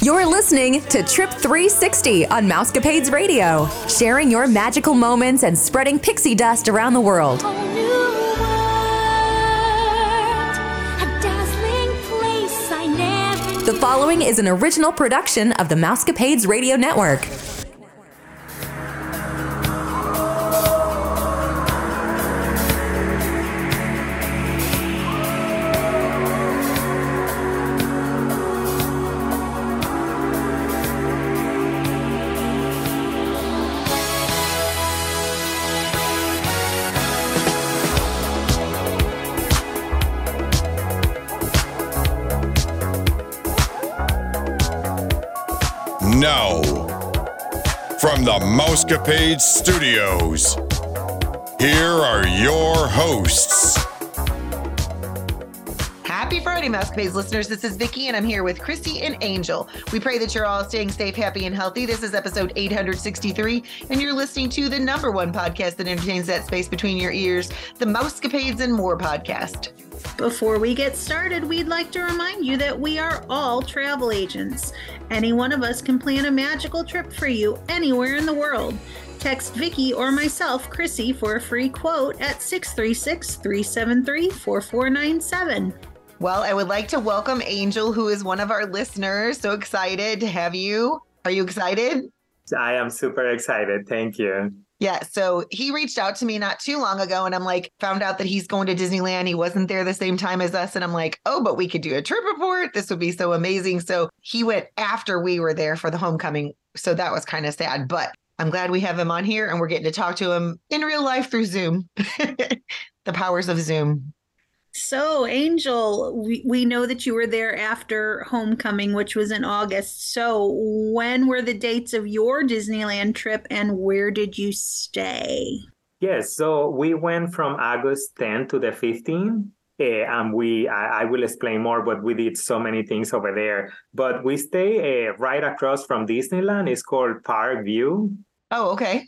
You're listening to Trip 360 on Mousecapades Radio, sharing your magical moments and spreading pixie dust around the world. The following is an original production of the Mousecapades Radio Network. From the Mousecapade Studios, here are your hosts. Happy Friday, Mousecapades listeners. This is Vickie, and I'm here with Chrissy and Angel. We pray that you're all staying safe, happy, and healthy. This is episode 863, and you're listening to the number one podcast that entertains that space between your ears, the Mousecapades and More podcast. Before we get started, we'd like to remind you that we are all travel agents. Any one of us can plan a magical trip for you anywhere in the world. Text Vickie or myself, Chrissy, for a free quote at 636 373 4497. Well, I would like to welcome Angel, who is one of our listeners. So excited to have you. Are you excited? I am super excited. Thank you. Yeah. So he reached out to me not too long ago, and I'm like, found out that he's going to Disneyland. He wasn't there the same time as us. And I'm like, oh, but we could do a trip report. This would be so amazing. So he went after we were there for the homecoming. So that was kind of sad. But I'm glad we have him on here and we're getting to talk to him in real life through Zoom. the powers of Zoom. So, Angel, we, we know that you were there after homecoming, which was in August. So, when were the dates of your Disneyland trip and where did you stay? Yes, so we went from August 10 to the 15th. Uh, and we, I, I, will explain more, but we did so many things over there. But we stay uh, right across from Disneyland. It's called Park Vue. Oh, okay.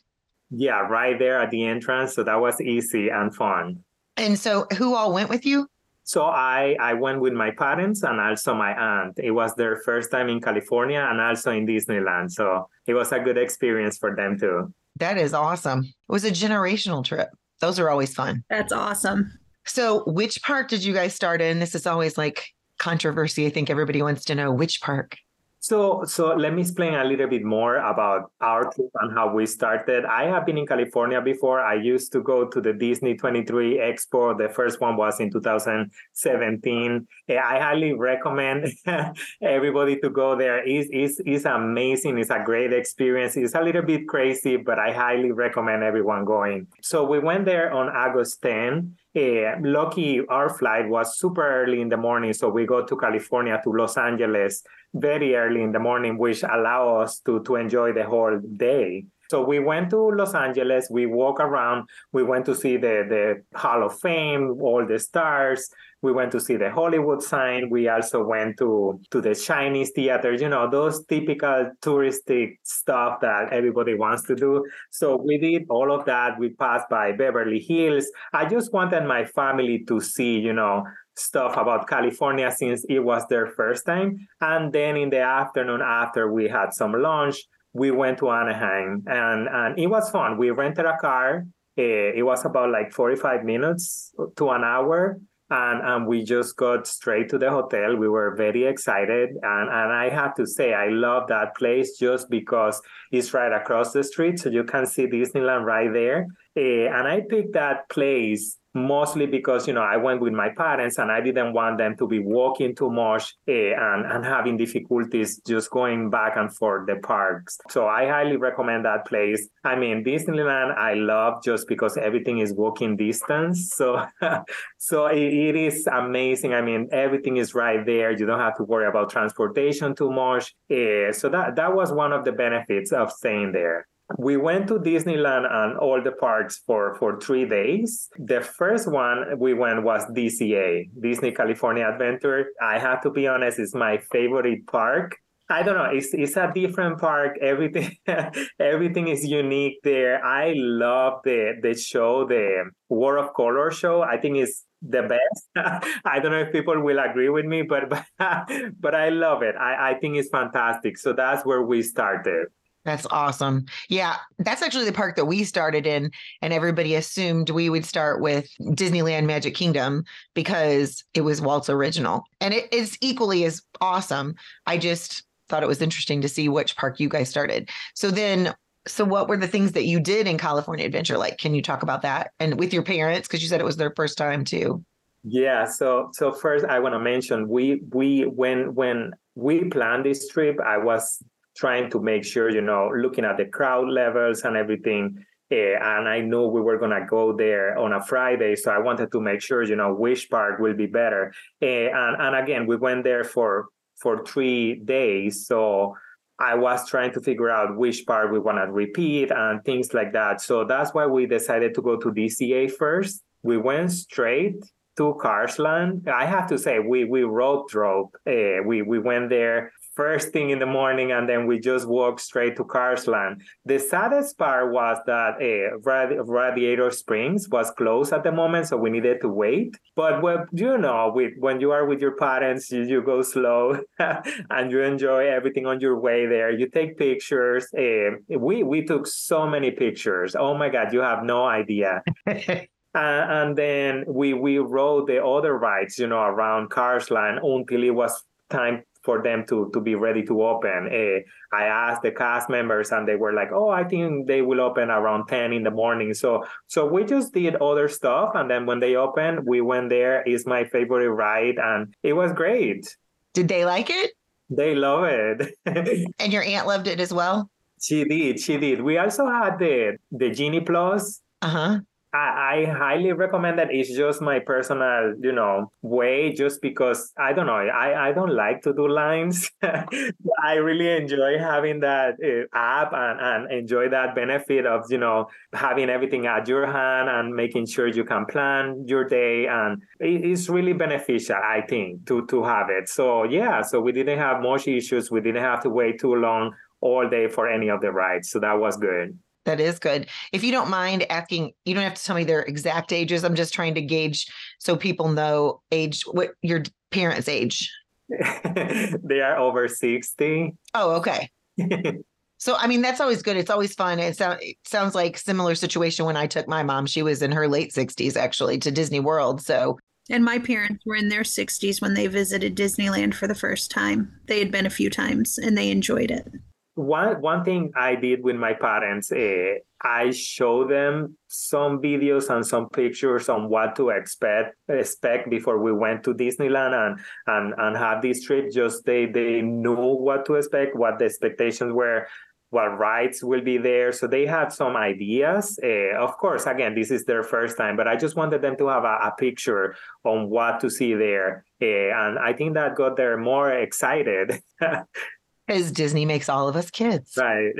Yeah, right there at the entrance. So that was easy and fun. And so, who all went with you? So I I went with my parents and also my aunt. It was their first time in California and also in Disneyland. So it was a good experience for them too. That is awesome. It was a generational trip. Those are always fun. That's awesome. So, which park did you guys start in? This is always like controversy. I think everybody wants to know which park. So, so let me explain a little bit more about our trip and how we started. I have been in California before. I used to go to the Disney 23 Expo. The first one was in 2017. Eh, I highly recommend everybody to go there. It's, it's, it's amazing. It's a great experience. It's a little bit crazy, but I highly recommend everyone going. So we went there on August 10 uh, lucky our flight was super early in the morning so we go to california to los angeles very early in the morning which allow us to to enjoy the whole day so we went to Los Angeles. We walk around. We went to see the the Hall of Fame, all the stars. We went to see the Hollywood sign. We also went to to the Chinese theater. You know those typical touristic stuff that everybody wants to do. So we did all of that. We passed by Beverly Hills. I just wanted my family to see, you know, stuff about California since it was their first time. And then in the afternoon, after we had some lunch, we went to Anaheim and, and it was fun. We rented a car. Eh, it was about like 45 minutes to an hour. And, and we just got straight to the hotel. We were very excited. And, and I have to say, I love that place just because it's right across the street. So you can see Disneyland right there. Uh, and I picked that place mostly because you know I went with my parents and I didn't want them to be walking too much uh, and and having difficulties just going back and forth the parks. So I highly recommend that place. I mean Disneyland I love just because everything is walking distance. So so it, it is amazing. I mean everything is right there. You don't have to worry about transportation too much. Uh, so that that was one of the benefits of staying there we went to Disneyland and all the parks for, for three days. The first one we went was DCA, Disney California Adventure. I have to be honest, it's my favorite park. I don't know. It's it's a different park. Everything everything is unique there. I love the the show, the World of Color show. I think it's the best. I don't know if people will agree with me, but but, but I love it. I, I think it's fantastic. So that's where we started. That's awesome. Yeah, that's actually the park that we started in, and everybody assumed we would start with Disneyland Magic Kingdom because it was Walt's original. And it is equally as awesome. I just thought it was interesting to see which park you guys started. So then so what were the things that you did in California Adventure like? Can you talk about that? And with your parents because you said it was their first time too. Yeah, so so first I want to mention we we when when we planned this trip, I was trying to make sure, you know, looking at the crowd levels and everything. Uh, and I knew we were gonna go there on a Friday, so I wanted to make sure, you know, which part will be better. Uh, and and again, we went there for for three days, so I was trying to figure out which part we want to repeat and things like that. So that's why we decided to go to DCA first. We went straight to Carsland. I have to say, we we road drove. Uh, we we went there first thing in the morning and then we just walked straight to Carsland. The saddest part was that uh, Radi- Radiator Springs was closed at the moment, so we needed to wait. But well, you know, with, when you are with your parents, you, you go slow and you enjoy everything on your way there. You take pictures. Uh, we we took so many pictures. Oh my God, you have no idea. Uh, and then we we rode the other rides, you know, around Carsland until it was time for them to to be ready to open. Uh, I asked the cast members, and they were like, "Oh, I think they will open around ten in the morning." So so we just did other stuff, and then when they opened, we went there. It's my favorite ride, and it was great. Did they like it? They love it. and your aunt loved it as well. She did. She did. We also had the the Genie Plus. Uh huh. I, I highly recommend that. It's just my personal, you know, way. Just because I don't know, I, I don't like to do lines. I really enjoy having that uh, app and, and enjoy that benefit of you know having everything at your hand and making sure you can plan your day. And it, it's really beneficial, I think, to to have it. So yeah, so we didn't have much issues. We didn't have to wait too long all day for any of the rides. So that was good. That is good. If you don't mind asking, you don't have to tell me their exact ages. I'm just trying to gauge so people know age, what your parents' age. they are over 60. Oh, okay. so, I mean, that's always good. It's always fun. It, sound, it sounds like similar situation when I took my mom. She was in her late 60s actually to Disney World. So, and my parents were in their 60s when they visited Disneyland for the first time. They had been a few times and they enjoyed it one one thing I did with my parents, uh, I show them some videos and some pictures on what to expect expect before we went to Disneyland and and and have this trip. Just they they knew what to expect, what the expectations were, what rides will be there. So they had some ideas. Uh, of course, again, this is their first time, but I just wanted them to have a, a picture on what to see there. Uh, and I think that got them more excited Because Disney makes all of us kids. Right.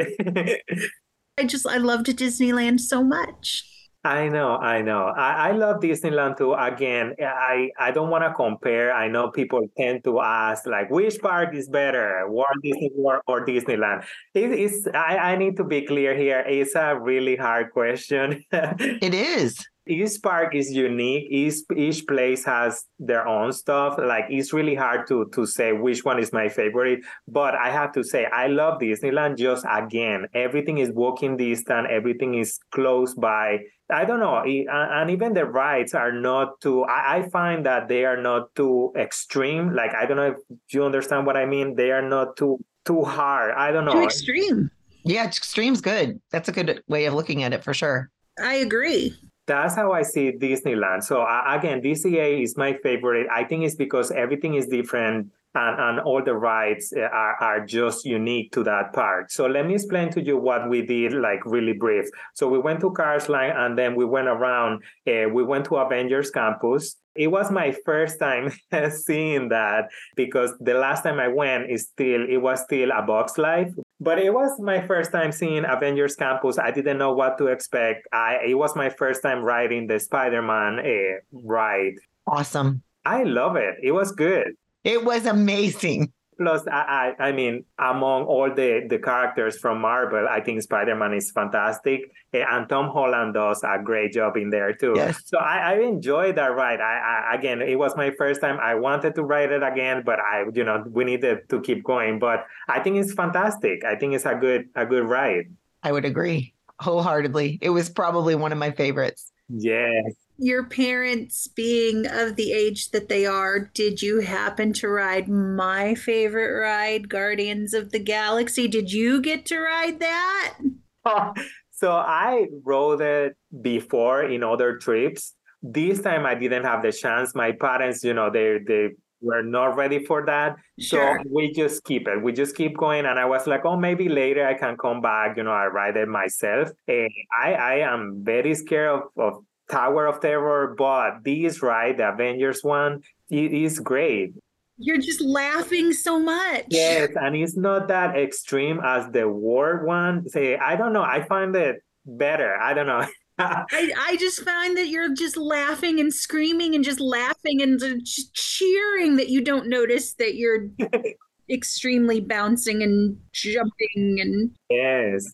I just, I loved Disneyland so much. I know, I know. I, I love Disneyland too. Again, I, I don't want to compare. I know people tend to ask, like, which park is better, Walt Disney World or Disneyland? It is. I, I need to be clear here. It's a really hard question. it is each park is unique. Each each place has their own stuff. Like it's really hard to to say which one is my favorite. But I have to say I love Disneyland. Just again, everything is walking distance. Everything is close by. I don't know, and even the rides are not too. I, find that they are not too extreme. Like I don't know if you understand what I mean. They are not too too hard. I don't know. Too extreme. Yeah, extreme's good. That's a good way of looking at it for sure. I agree that's how I see Disneyland. So uh, again, DCA is my favorite. I think it's because everything is different and, and all the rides uh, are, are just unique to that park. So let me explain to you what we did, like really brief. So we went to Cars Land and then we went around. Uh, we went to Avengers Campus. It was my first time seeing that because the last time I went is still it was still a Bug's Life, but it was my first time seeing Avengers Campus. I didn't know what to expect. I it was my first time riding the Spider-Man uh, ride. Awesome. I love it. It was good. It was amazing. Plus, I, I, I mean, among all the, the characters from Marvel, I think Spider Man is fantastic, eh, and Tom Holland does a great job in there too. Yes. So I, I enjoyed that ride. I, I again, it was my first time. I wanted to ride it again, but I, you know, we needed to keep going. But I think it's fantastic. I think it's a good a good ride. I would agree wholeheartedly. It was probably one of my favorites. Yes. Your parents being of the age that they are, did you happen to ride my favorite ride, Guardians of the Galaxy? Did you get to ride that? so I rode it before in other trips. This time I didn't have the chance. My parents, you know, they they were not ready for that. Sure. So we just keep it. We just keep going. And I was like, oh, maybe later I can come back. You know, I ride it myself. And I, I am very scared of, of Tower of Terror, but this ride, the Avengers one, it is great. You're just laughing so much. Yes, and it's not that extreme as the war one. Say, I don't know. I find it better. I don't know. I, I just find that you're just laughing and screaming and just laughing and just cheering that you don't notice that you're extremely bouncing and jumping and yes.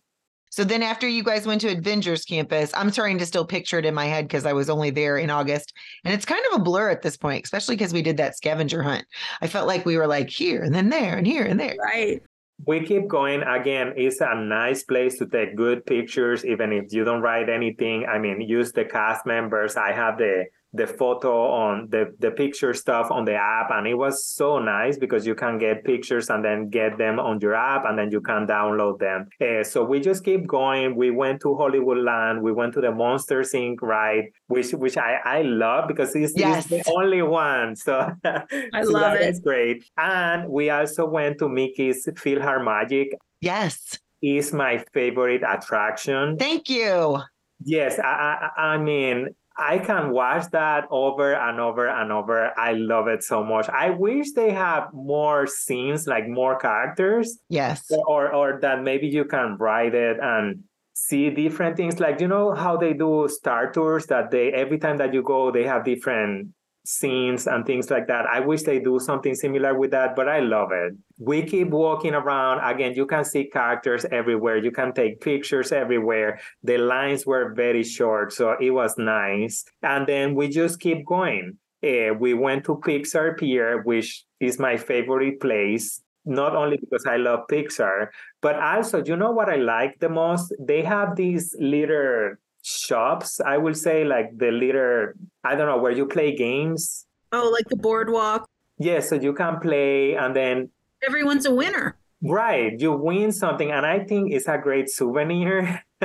So then after you guys went to Avengers Campus, I'm trying to still picture it in my head because I was only there in August. And it's kind of a blur at this point, especially because we did that scavenger hunt. I felt like we were like here and then there and here and there. right. We keep going. Again, it's a nice place to take good pictures, even if you don't write anything. I mean, use the cast members. I have the the photo on the the picture stuff on the app and it was so nice because you can get pictures and then get them on your app and then you can download them. Uh, so we just keep going. We went to hollywood land. We went to the monsters inc. ride which which i i love because it's, Yes. it's the only one. So I so love it. is great. And we also went to mickey's philharmagic Yes. is my favorite attraction. Thank you. Yes, I, I, I mean, I can watch that over and over and over. I love it so much. I wish they have more scenes, like more characters, Yes. or or that maybe you can write it and see different things. Like you know how they do Star Tours that they every time that you go they have different scenes and things like that. I wish they do something similar with that, but I love it. We keep walking around. Again, you can see characters everywhere. You can take pictures everywhere. The lines were very short, so it was nice. And then we just keep going. Eh, we went to Pixar Pier, which is my favorite place. Not only because I love Pixar, but also, you know what I like the most? They have these little shops, I will say, like the little, I don't know, where you play games. Oh, like the boardwalk. Yes, so you can play and then, Everyone's a winner. right, you win something. And I think it's a great souvenir.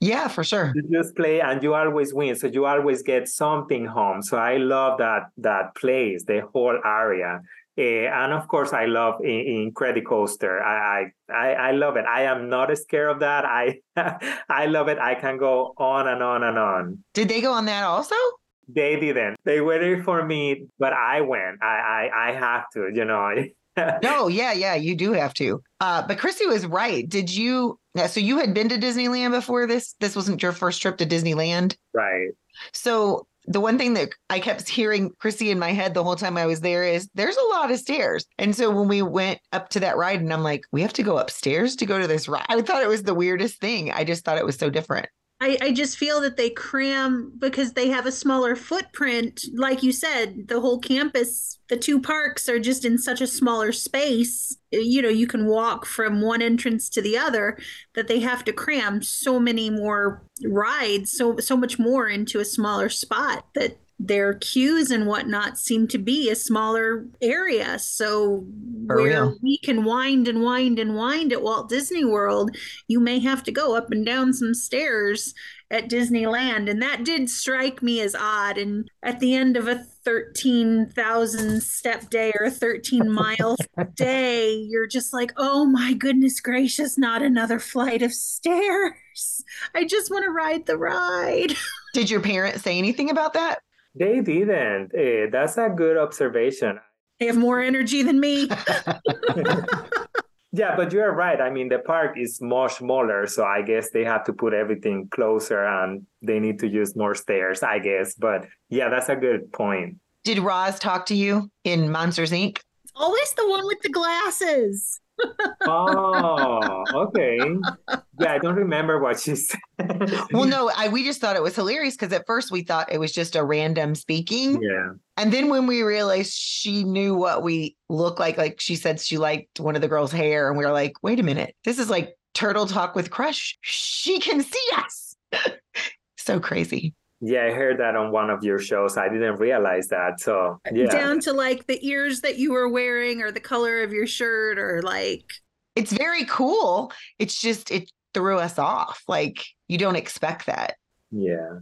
Yeah, for sure. you just play and you always win. So you always get something home. So I love that that place, the whole area. Eh, and of course, I love in, Incredicoaster. I, I I I love it. I am not scared of that. I I love it. I can go on and on and on. Did they go on that also? They didn't. They waited for me, but I went. I I, I have to. You know. No, yeah, yeah, you do have to. Uh, but Chrissy was right. Did you? yeah, So you had been to Disneyland before this? This wasn't your first trip to Disneyland. right. So the one thing that I kept hearing Chrissy in my head the whole time I was there is there's a lot of stairs. And so when we went up to that ride and I'm like, we have to go upstairs to go to this ride. I thought it was the weirdest thing. I just thought it was so different. I, I just feel that they cram because they have a smaller footprint. Like you said, the whole campus, the two parks are just in such a smaller space. You know, you can walk from one entrance to the other that they have to cram so many more rides, so so much more into a smaller spot that their queues and whatnot seem to be a smaller area. So For where real. we can wind and wind and wind at Walt Disney World, you may have to go up and down some stairs at Disneyland. And that did strike me as odd. And at the end of a 13,000 step day or a 13 mile day, you're just like, oh my goodness gracious, not another flight of stairs. I just want to ride the ride. Did your parents say anything about that? They didn't. Eh, that's a good observation. They have more energy than me. Yeah, but you're right. I mean, the park is much smaller, so I guess they have to put everything closer and they need to use more stairs, I guess. But yeah, that's a good point. Did Roz talk to you in Monsters Inc? Always the one with the glasses. Oh, okay. Yeah, I don't remember what she said. well, no, I we just thought it was hilarious because at first we thought it was just a random speaking. Yeah. And then when we realized she knew what we look like, like she said she liked one of the girls' hair, and we were like, wait a minute, this is like Turtle Talk with Crush. She can see us. so crazy. Yeah, I heard that on one of your shows. I didn't realize that. So, yeah. Down to like the ears that you were wearing or the color of your shirt or like. It's very cool. It's just, it threw us off. Like, you don't expect that. Yeah.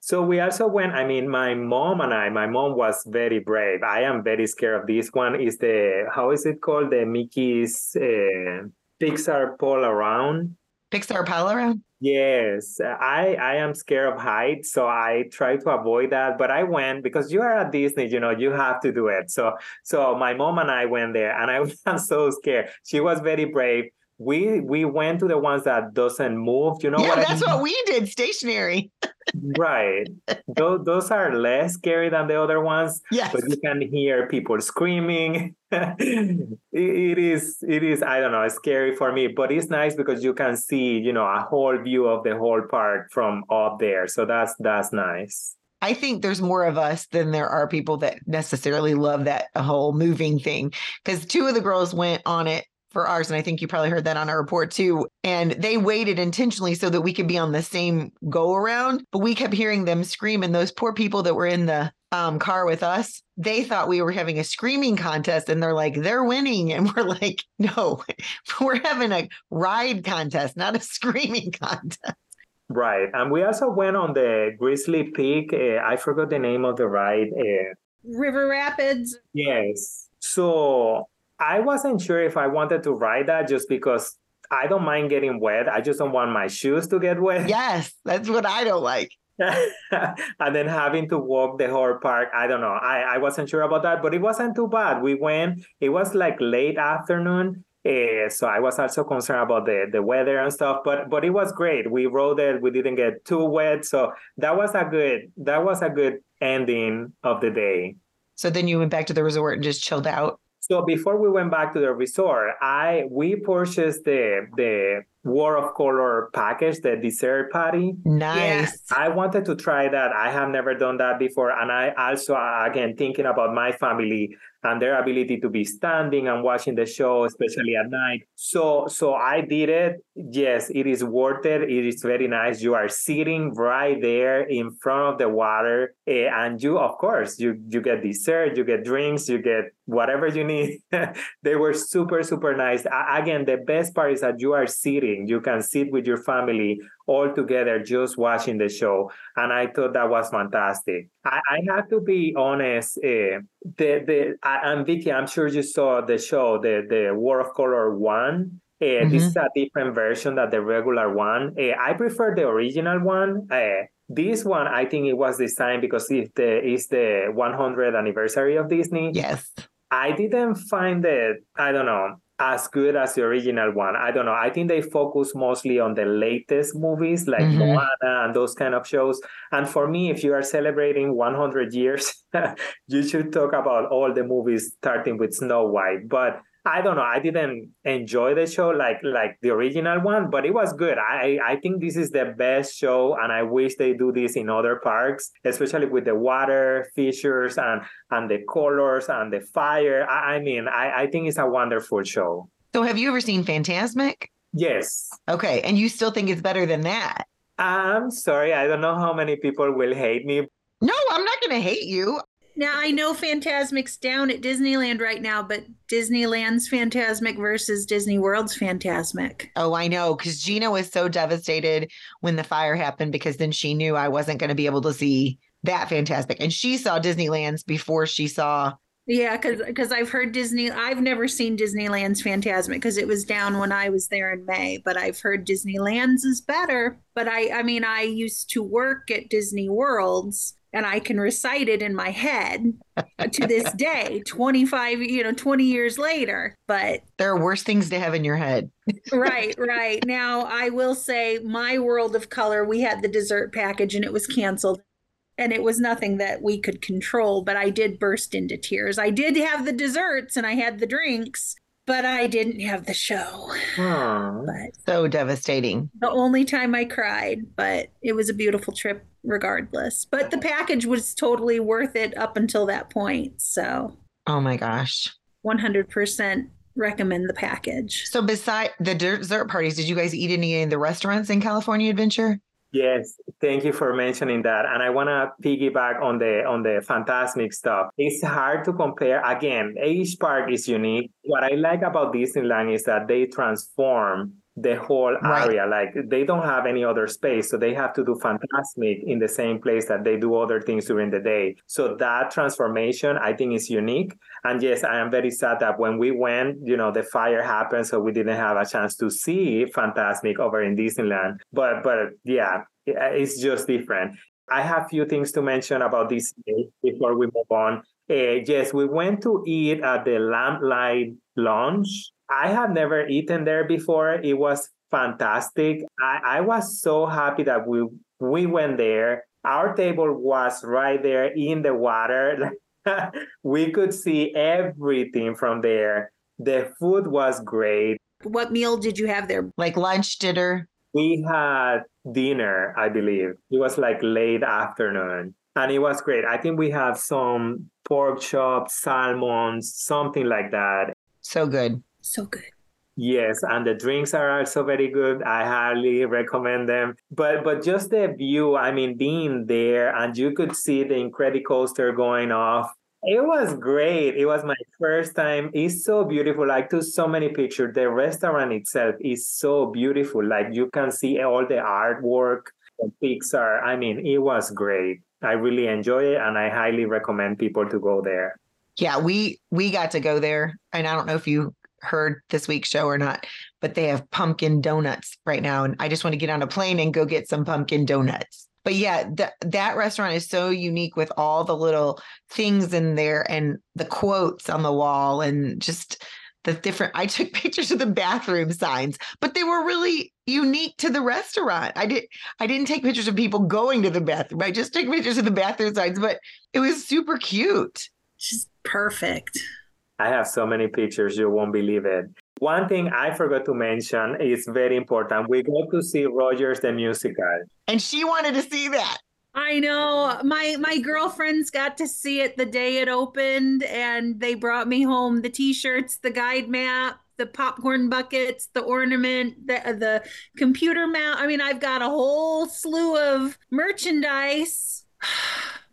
So we also went, I mean, my mom and I, my mom was very brave. I am very scared of this one. Is the, how is it called? The Mickey's uh, Pixar Pull Around. Pixar Pal around? Yes, I I am scared of heights, so I try to avoid that. But I went because you are at Disney, you know, you have to do it. So so my mom and I went there, and I was so scared. She was very brave. We we went to the ones that doesn't move. You know yeah, what? that's I mean? what we did. Stationary. right. those those are less scary than the other ones. Yes. But you can hear people screaming. it, it is it is I don't know scary for me, but it's nice because you can see you know a whole view of the whole park from up there. So that's that's nice. I think there's more of us than there are people that necessarily love that whole moving thing. Because two of the girls went on it for ours. And I think you probably heard that on our report too. And they waited intentionally so that we could be on the same go around. But we kept hearing them scream. And those poor people that were in the um, car with us, they thought we were having a screaming contest. And they're like, they're winning. And we're like, no, we're having a ride contest, not a screaming contest. Right. And we also went on the Grizzly Peak. Uh, I forgot the name of the ride. Uh, River Rapids. Yes. So I wasn't sure if I wanted to ride that just because I don't mind getting wet. I just don't want my shoes to get wet. Yes, that's what I don't like. and then having to walk the whole park, I don't know. I, I wasn't sure about that, but it wasn't too bad. We went, it was like late afternoon. Uh, so I was also concerned about the, the weather and stuff, but but it was great. We rode it. We didn't get too wet, so that was a good that was a good ending of the day. So then you went back to the resort and just chilled out. So before we went back to the resort, I we purchased the the World of Color package, the dessert party. Nice. Yes. I wanted to try that. I have never done that before, and I also again thinking about my family and their ability to be standing and watching the show, especially at night. So, so I did it. Yes, it is worth it. It is very nice. You are sitting right there in front of the water, eh, and you, of course, you you get dessert, you get drinks, you get whatever you need. they were super super nice. again, the best part is that you are sitting. You can sit with your family all together just watching the show and i thought that was fantastic i, I have to be honest uh, the the and Vickie i'm sure you saw the show the the world of color one uh, mm-hmm. This is a different version than the regular one. Uh, I prefer the original one. Uh, this one, I think it was designed because it's the it's the 100th anniversary of Disney. Yes. I didn't find it. I don't know as good as the original one. I don't know. I think they focus mostly on the latest movies like mm-hmm. Moana and those kind of shows. And for me, if you are celebrating 100 years, you should talk about all the movies starting with Snow White. But I don't know. I didn't enjoy the show like like the original one, but it was good. I I think this is the best show, and I wish they do this in other parks, especially with the water features and and the colors and the fire. I, I mean, I I think it's a wonderful show. So, have you ever seen Fantasmic? Yes. Okay, and you still think it's better than that? I'm sorry. I don't know how many people will hate me. No, I'm not going to hate you. Now I know Fantasmic's down at Disneyland right now, but Disneyland's Fantasmic versus Disney World's Fantasmic. Oh, I know, because Gina was so devastated when the fire happened because then she knew I wasn't going to be able to see that Fantasmic, and she saw Disneyland's before she saw. Yeah, because because I've heard Disney. I've never seen Disneyland's Fantasmic because it was down when I was there in May. But I've heard Disneyland's is better. But I I mean I used to work at Disney Worlds and I can recite it in my head to this day, 25, you know, 20 years later. But there are worse things to have in your head. right, right. Now, I will say, my world of color, we had the dessert package and it was canceled. and it was nothing that we could control, but I did burst into tears. I did have the desserts and I had the drinks, but I didn't have the show. Aw. But So devastating. the only time I cried, but it was a beautiful trip regardless. But the package was totally worth it up until that point. So Oh my gosh. 100% recommend the package. So beside the dessert parties, did you guys eat any in the restaurants in California Adventure? Yes, thank you for mentioning that. And I want to piggyback on the on the Fantasmic stuff. It's hard to compare. Again, each park is unique. What I like about Disneyland is that they transform the whole Right. area. Like they don't have any other space, so they have to do Fantasmic in the same place that they do other things during the day. So that transformation, I think, is unique. And yes, I am very sad that when we went, you know, the fire happened, so we didn't have a chance to see Fantasmic over in Disneyland. But but yeah, it's just different. I have few things to mention about this before we move on. Uh, yes, we went to eat at the Lamplight Lounge. I have never eaten there before. It was fantastic. I, I was so happy that we we went there. Our table was right there in the water. we could see everything from there. The food was great. What meal did you have there? Like lunch, dinner? We had dinner, I believe. It was like late afternoon. And it was great. I think we have some pork chops, salmons, something like that. So good. So good. Yes, and the drinks are also very good. I highly recommend them. But but just the view, I mean, being there and you could see the Incredicoaster going off. It was great. It was my first time. It's so beautiful. I took so many pictures. The restaurant itself is so beautiful. Like you can see all the artwork, the Pixar. I mean, it was great. I really enjoy it and I highly recommend people to go there. Yeah, we we got to go there, and I don't know if you heard this week's show or not, but they have pumpkin donuts right now, and I just want to get on a plane and go get some pumpkin donuts. But yeah, that that restaurant is so unique with all the little things in there and the quotes on the wall and just the different I took pictures of the bathroom signs, but they were really unique to the restaurant. I did I didn't take pictures of people going to the bathroom. I just took pictures of the bathroom signs, but it was super cute. Just perfect. I have so many pictures, you won't believe it. One thing I forgot to mention is very important. We got to see Rogers the musical. And she wanted to see that. I know. My my girlfriends got to see it the day it opened and they brought me home the t-shirts, the guide map, the popcorn buckets, the ornament, the the computer mount. I mean, I've got a whole slew of merchandise.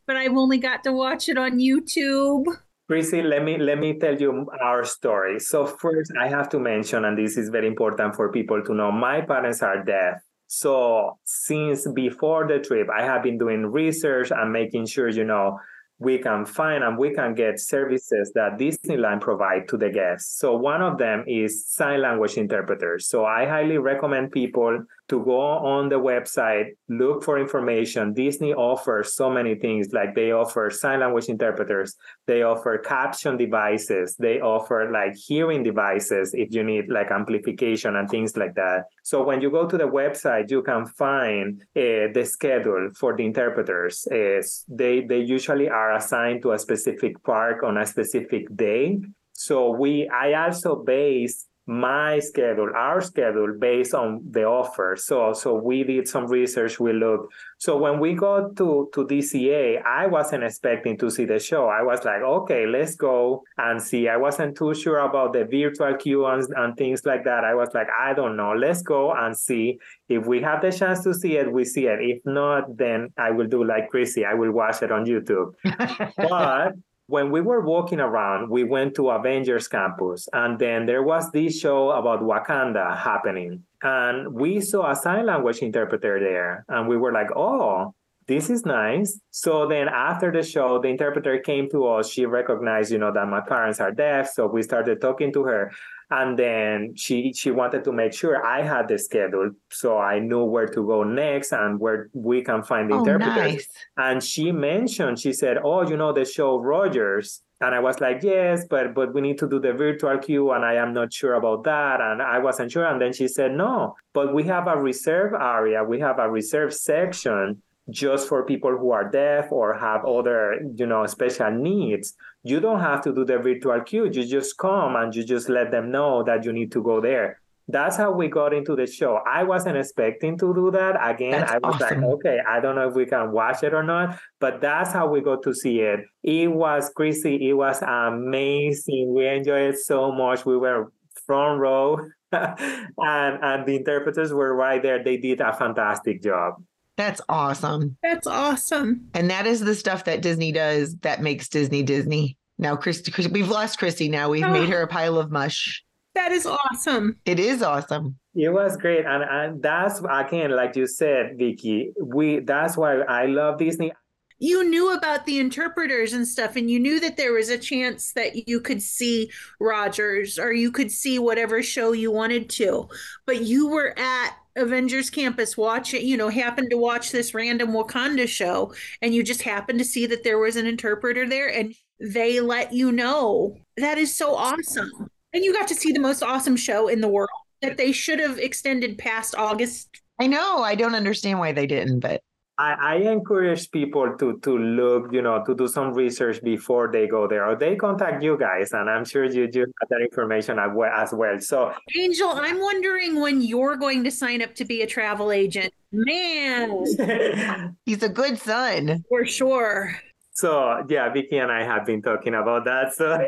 But I've only got to watch it on YouTube. Chrissy, let me let me tell you our story. So first, I have to mention, and this is very important for people to know, my parents are deaf. So since before the trip, I have been doing research and making sure, you know, we can find and we can get services that Disneyland provide to the guests. So one of them is sign language interpreters. So I highly recommend people to go on the website, look for information. Disney offers so many things like they offer sign language interpreters, they offer caption devices, they offer like hearing devices if you need like amplification and things like that. So when you go to the website, you can find uh, the schedule for the interpreters. Uh, they they usually are assigned to a specific park on a specific day. So we I also base my schedule, our schedule based on the offer. So so we did some research, we looked. So when we got to to DCA, I wasn't expecting to see the show. I was like, okay, let's go and see. I wasn't too sure about the virtual queue and, and things like that. I was like, I don't know. Let's go and see. If we have the chance to see it, we see it. If not, then I will do like Chrissy. I will watch it on YouTube. but when we were walking around, we went to Avengers Campus, and then there was this show about Wakanda happening. And we saw a sign language interpreter there, and we were like, oh, this is nice. So then after the show, the interpreter came to us. She recognized, you know, that my parents are deaf. So we started talking to her. And then she she wanted to make sure I had the schedule so I knew where to go next and where we can find the Oh, interpreters. nice. And she mentioned, she said, "Oh, you know the show Rogers." And I was like, "Yes, but but we need to do the virtual queue, and I am not sure about that." And I wasn't sure. And then she said, "No, but we have a reserve area. We have a reserve section just for people who are deaf or have other, you know, special needs. You don't have to do the virtual queue. You just come and you just let them know that you need to go there. That's how we got into the show. I wasn't expecting to do that. Again, That's I was awesome. like, okay, I don't know if we can watch it or not, but that's how we got to see it. It was crazy. It was amazing. We enjoyed it so much. We were front row and and the interpreters were right there. They did a fantastic job. That's awesome. That's awesome. And that is the stuff that Disney does that makes Disney Disney. Now, Chrissy, Chris- we've lost Chrissy. Now we've Oh. made her a pile of mush. That is awesome. It is awesome. It was great, and and that's again, like you said, Vickie. We that's why I love Disney. You knew about the interpreters and stuff, and you knew that there was a chance that you could see Rogers or you could see whatever show you wanted to. But you were at Avengers Campus watching, you know, happened to watch this random Wakanda show, and you just happened to see that there was an interpreter there, and they let you know. That is so awesome. And you got to see the most awesome show in the world that they should have extended past August. I know. I don't understand why they didn't, but I, I encourage people to to look, you know, to do some research before they go there, or they contact you guys, and I'm sure you you have that information as well. As well. So Angel, I'm wondering when you're going to sign up to be a travel agent. Man, he's a good son. for sure. so yeah, Vickie and I have been talking about that. So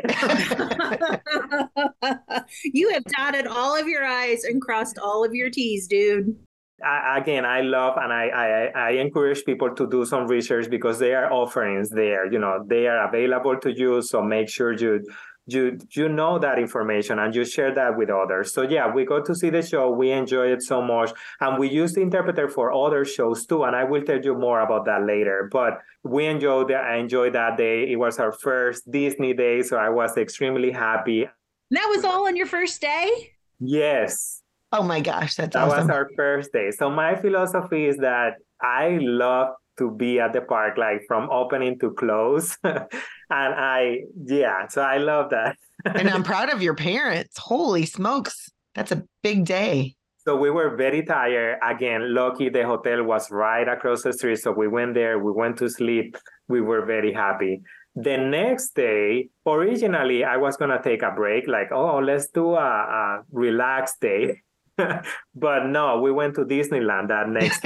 you have dotted all of your I's and crossed all of your T's, dude. I, again, I love and I, I I encourage people to do some research because there are offerings there. You know, they are available to you. So make sure you you you know that information and you share that with others. So yeah, we go to see the show. We enjoy it so much, and we use the interpreter for other shows too. And I will tell you more about that later. But we enjoyed that. I enjoyed that day. It was our first Disney day, so I was extremely happy. That was all on your first day? Yes. Oh my gosh, that's That awesome. was our first day. So my philosophy is that I love to be at the park like from opening to close. and I yeah, so I love that. and I'm proud of your parents. Holy smokes. That's a big day. so we were very tired. Again, lucky the hotel was right across the street. So we went there, we went to sleep. We were very happy. The next day, originally I was gonna take a break, like, oh, let's do a, a relaxed day. but no, we went to Disneyland that next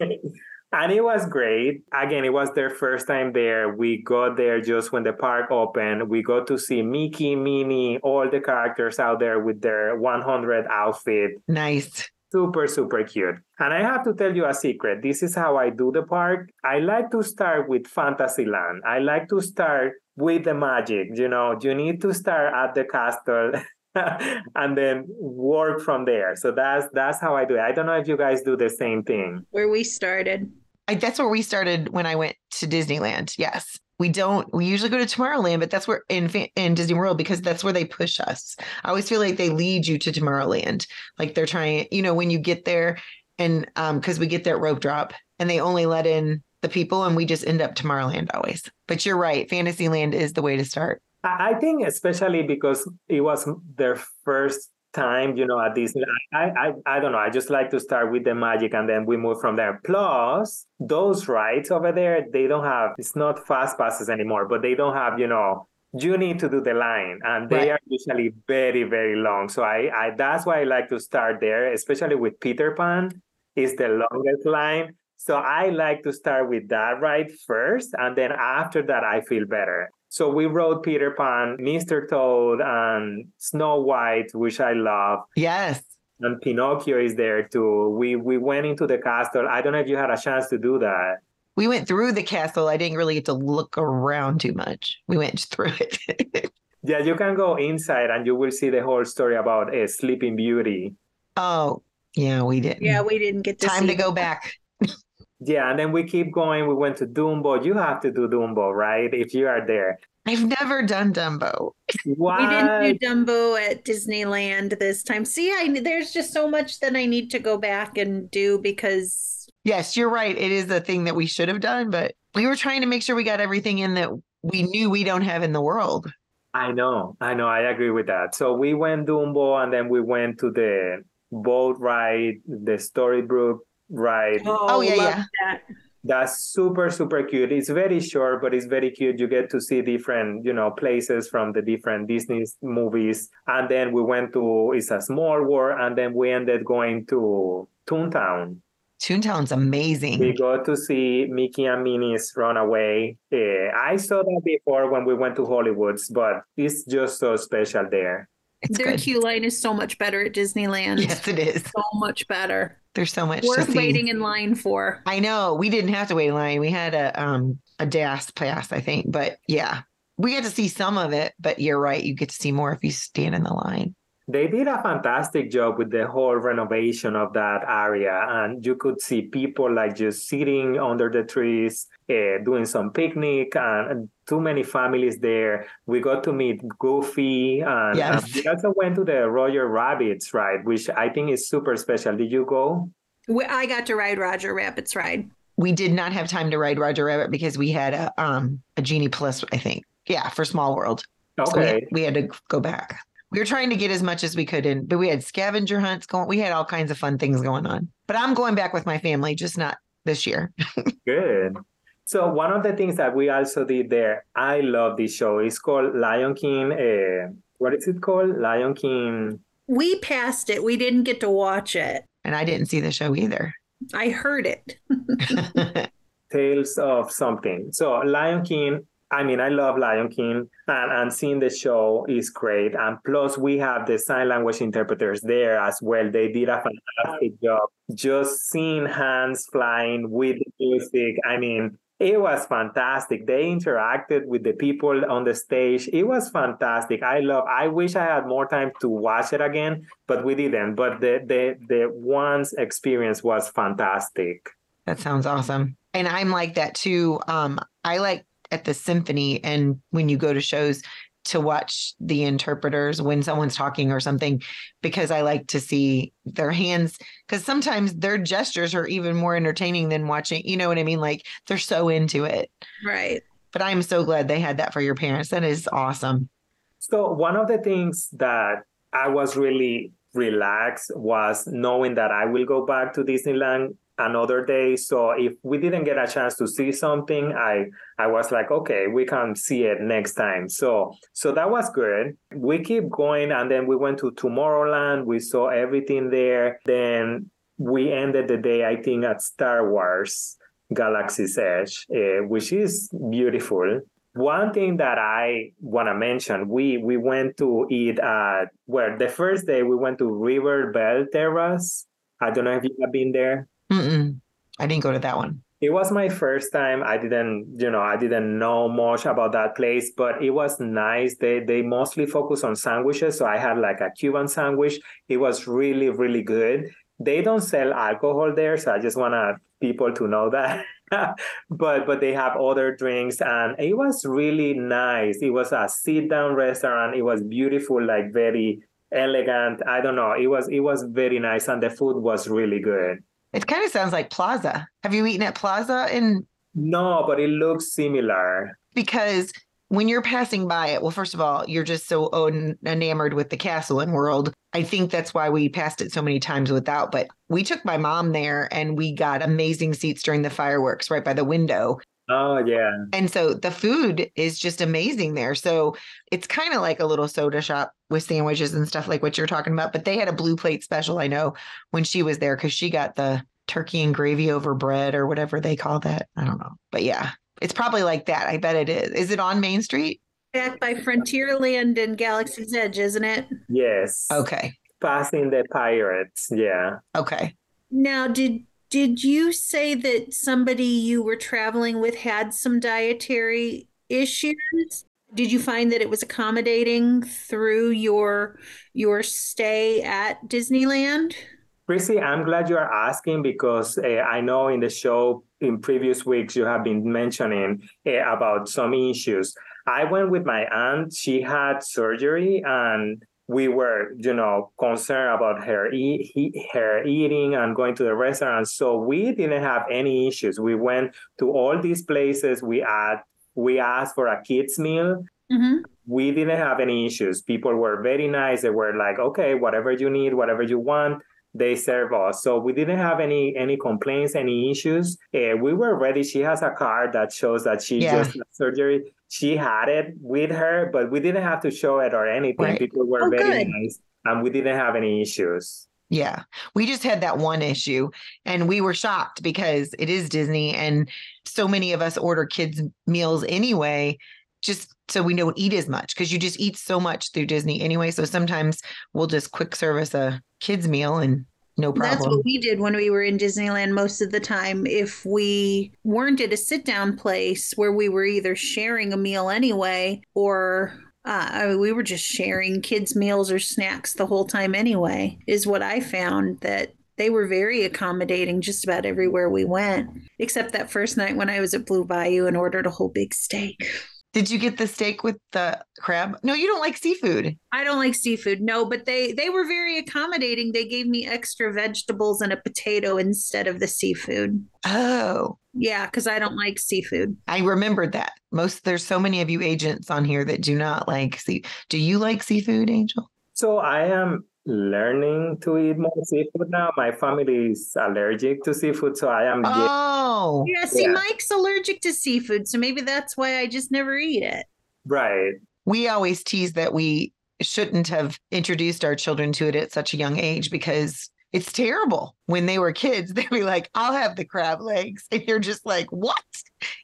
and it was great. Again, it was their first time there. We got there just when the park opened. We got to see Mickey, Minnie, all the characters out there with their 100 outfit. nice. Super, super cute. And I have to tell you a secret. This is how I do the park. I like to start with Fantasyland. I like to start with the magic. You know, you need to start at the castle. and then work from there. So that's that's how I do it. I don't know if you guys do the same thing. Where we started. I, that's where we started when I went to Disneyland. Yes. We don't, we usually go to Tomorrowland, but that's where in, Fa- in Disney World because that's where they push us. I always feel like they lead you to Tomorrowland. Like they're trying, you know, when you get there and, um, cause we get that rope drop and they only let in the people and we just end up Tomorrowland always. But you're right. Fantasyland is the way to start. I think especially because it was their first time, you know, at Disney. I, I I don't know. I just like to start with the magic and then we move from there. Plus, those rides over there, they don't have. It's not fast passes anymore, but they don't have. You know, you need to do the line, and they Right. are usually very very long. So I I that's why I like to start there, especially with Peter Pan. Is the longest line. So I like to start with that ride first, and then after that, I feel better. So we wrote Peter Pan, Mr. Toad, and Snow White, which I love, Yes. and Pinocchio is there too. We we went into the castle. I don't know if you had a chance to do that. We went through the castle. I didn't really get to look around too much. We went through it. Yeah, you can go inside and you will see the whole story about uh, Sleeping Beauty. oh, yeah, we didn't. Yeah, we didn't get to Time see to go back. Yeah, and then we keep going. We went to Dumbo. You have to do Dumbo, right? If you are there. I've never done Dumbo. What? We didn't do Dumbo at Disneyland this time. See, I there's just so much that I need to go back and do because Yes, you're right. It is a thing that we should have done, but we were trying to make sure we got everything in that we knew we don't have in the world. I know, I know, I agree with that. So we went Dumbo and then we went to the boat ride, the Storybook ride. Oh, oh, yeah, yeah. that. That's super, super cute. It's very short, but it's very cute. You get to see different, you know, places from the different Disney movies. And then we went to It's a Small World, and then we ended going to Toontown. Toontown's amazing. We got to see Mickey and Minnie's Runaway. Yeah, I saw that before when we went to Hollywood's, but it's just so special there. It's Their good. queue line is so much better at Disneyland. Yes, it is. So much better. There's so much Worth waiting in line for. I know we didn't have to wait in line. We had a um a DAS pass, I think, but yeah, we get to see some of it. But you're right, you get to see more if you stand in the line. They did a fantastic job with the whole renovation of that area. And you could see people like just sitting under the trees, uh, doing some picnic, and, and too many families there. We got to meet Goofy. And, Yes. and we also went to the Roger Rabbits ride, which I think is super special. Did you go? I got to ride Roger Rabbit's ride. We did not have time to ride Roger Rabbit because we had a um a genie plus, I think. Yeah, for Small World. So we, Okay. we had to go back. We were trying to get as much as we could in, but we had scavenger hunts going. We had all kinds of fun things going on. But I'm going back with my family, just not this year. Good. So one of the things that we also did there, I love this show. It's called Lion King. Uh, what is it called? Lion King. We passed it. We didn't get to watch it. And I didn't see the show either. I heard it. Tales of something. So Lion King. I mean, I love Lion King, and, and seeing the show is great. And plus, we have the sign language interpreters there as well. They did a fantastic job. Just seeing hands flying with the music. I mean, it was fantastic. They interacted with the people on the stage. It was fantastic. I love. I wish I had more time to watch it again, but we didn't. But the the the once experience was fantastic. That sounds awesome. And I'm like that too. Um, I like at the symphony and when you go to shows to watch the interpreters when someone's talking or something, because I like to see their hands, because sometimes their gestures are even more entertaining than watching, you know what I mean? Like they're so into it. Right. But I'm so glad they had that for your parents. That is awesome. So one of the things that I was really relaxed was knowing that I will go back to Disneyland another day. So if we didn't get a chance to see something, I I was like, okay, we can see it next time. So so that was good. We keep going and then we went to Tomorrowland. We saw everything there. Then we ended the day, I think, at Star Wars Galaxy's Edge, uh, which is beautiful. One thing that I want to mention, we we went to eat at where the first day we went to River Belle Terrace. I don't know if you have been there. Mm-mm. I didn't go to that one. It was my first time. I didn't, you know, I didn't know much about that place, but it was nice. They they mostly focus on sandwiches, so I had like a Cuban sandwich. It was really really good. They don't sell alcohol there, so I just want people to know that. but but they have other drinks, and it was really nice. It was a sit down restaurant. It was beautiful, like very elegant. I don't know. It was it was very nice, and the food was really good. It kind of sounds like Plaza. Have you eaten at Plaza in No, but it looks similar. because when you're passing by it, well, first of all, you're just so enamored with the castle and world. I think that's why we passed it so many times without. But we took my mom there and we got amazing seats during the fireworks right by the window. Oh yeah. And so the food is just amazing there. So it's kind of like a little soda shop with sandwiches and stuff like what you're talking about. But they had a blue plate special, I know, when she was there because she got the turkey and gravy over bread or whatever they call that. I don't know. But yeah, it's probably like that. I bet it is. Is it on Main Street? Back by Frontierland and Galaxy's Edge, isn't it? Yes. Okay. Passing the pirates. Yeah. Okay. Now, did did you say that somebody you were traveling with had some dietary issues? Did you find that it was accommodating through your your stay at Disneyland? Chrissy, I'm glad you are asking because uh, I know in the show in previous weeks you have been mentioning uh, about some issues. I went with my aunt. She had surgery and we were, you know, concerned about her he, her eating and going to the restaurant. So we didn't have any issues. We went to all these places. We had we asked for a kids meal. Mm-hmm. We didn't have any issues. People were very nice. They were like, okay, whatever you need, whatever you want. they serve us. So we didn't have any any complaints, any issues. Uh, we were ready. She has a card that shows that she Yeah. just had surgery. She had it with her, but we didn't have to show it or anything. Right. People were Oh, very good. nice, and we didn't have any issues. Yeah. We just had that one issue and we were shocked because it is Disney and so many of us order kids meals anyway, just so we don't eat as much because you just eat so much through Disney anyway. So sometimes we'll just quick service a kids meal and no That's what we did when we were in Disneyland most of the time. If we weren't at a sit down place where we were either sharing a meal anyway or uh, I mean, we were just sharing kids' meals or snacks the whole time anyway, is what I found that they were very accommodating just about everywhere we went, except that first night when I was at Blue Bayou and ordered a whole big steak. Did you get the steak with the crab? No, you don't like seafood. I don't like seafood, no, but they they were very accommodating. They gave me extra vegetables and a potato instead of the seafood. Oh, Yeah, because I don't like seafood. I remembered that. Most there's so many of you agents on here that do not like sea. Do you like seafood, Angel? So I am learning to eat more seafood now. My family is allergic to seafood, so I am. Oh, Yeah, see, Yeah. Mike's allergic to seafood, so maybe that's why I just never eat it. right. we always tease that we shouldn't have introduced our children to it at such a young age because it's terrible. When they were kids, they'd be like, I'll have the crab legs. And you're just like, what?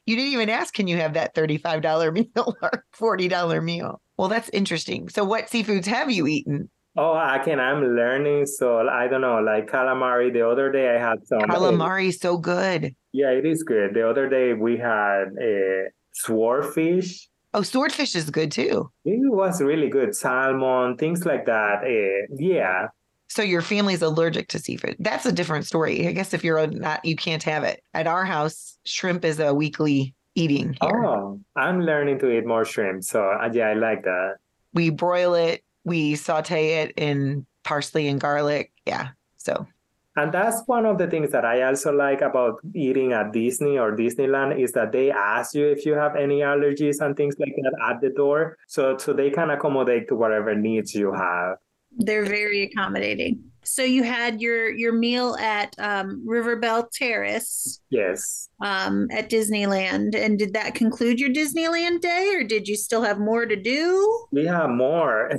You didn't even ask, can you have that $35 meal or $40 meal? Well, that's interesting. So, what seafoods have you eaten? Oh, I can. I'm learning. So I don't know, like calamari. The other day I had some. Calamari is so good. Yeah, it is good. The other day we had a swordfish. Oh, swordfish is good too. It was really good. Salmon, things like that. Eh, yeah. So your family's allergic to seafood. That's a different story. I guess if you're not, you can't have it. At our house, shrimp is a weekly eating here. Oh, I'm learning to eat more shrimp. So uh, yeah, I like that. We broil it, we saute it in parsley and garlic. Yeah. So And that's one of the things that I also like about eating at Disney or Disneyland is that they ask you if you have any allergies and things like that at the door. So so they can accommodate to whatever needs you have. They're very accommodating. So you had your your meal at um, River Belle Terrace Yes. um, at Disneyland, and did that conclude your Disneyland day, or did you still have more to do? We have more.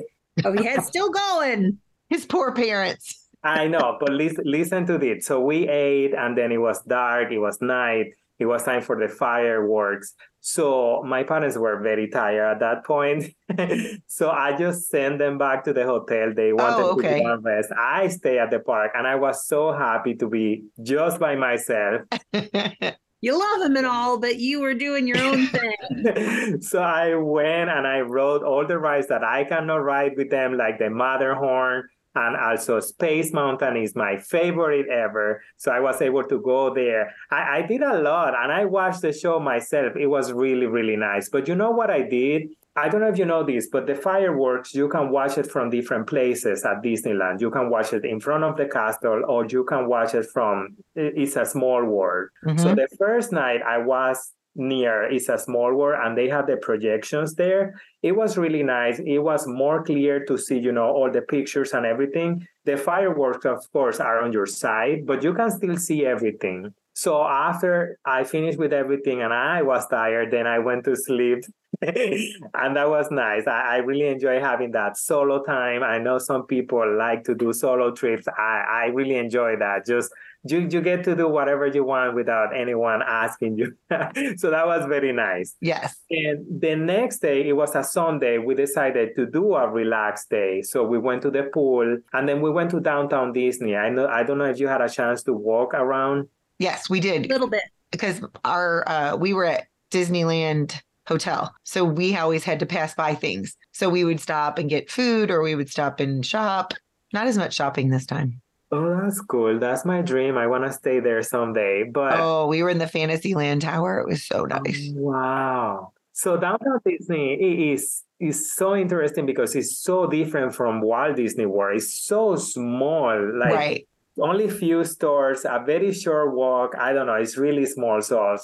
Oh, had still going. his poor parents. I know, but listen, listen to this. So we ate, and then it was dark. It was night. It was time for the fireworks. So my parents were very tired at that point. so I just sent them back to the hotel. They wanted Oh, okay. to rest. I stay at the park, and I was so happy to be just by myself. You love them and all, but you were doing your own thing. so I went and I rode all the rides that I cannot ride with them, like the Matterhorn and also Space Mountain is my favorite ever. So I was able to go there. I, I did a lot and I watched the show myself. It was really, really nice. But you know what I did? I don't know if you know this, but the fireworks, you can watch it from different places at Disneyland. You can watch it in front of the castle or you can watch it from It's a Small World. So Mhm. the first night I was near It's a Small World and they had the projections there. It was really nice. It was more clear to see, you know, all the pictures and everything. The fireworks, of course, are on your side, but you can still see everything. So after I finished with everything and I was tired, then I went to sleep. and that was nice. I, I really enjoy having that solo time. I know some people like to do solo trips. I, I really enjoy that. Just you, you get to do whatever you want without anyone asking you. so that was very nice. yes. And the next day, it was a Sunday, we decided to do a relaxed day. So we went to the pool and then we went to downtown Disney. I know I don't know if you had a chance to walk around. Yes, we did. A little bit. because our uh, we were at Disneyland Hotel, so we always had to pass by things. So we would stop and get food, or we would stop and shop. Not as much shopping this time. Oh, that's cool. That's my dream. I want to stay there someday. But Oh, we were in the Fantasyland Tower. It was so nice. Wow. So downtown Disney i- is is so interesting because it's so different from Walt Disney World. It's so small. Like right. Only few stores, a very short walk. I don't know. It's really small. So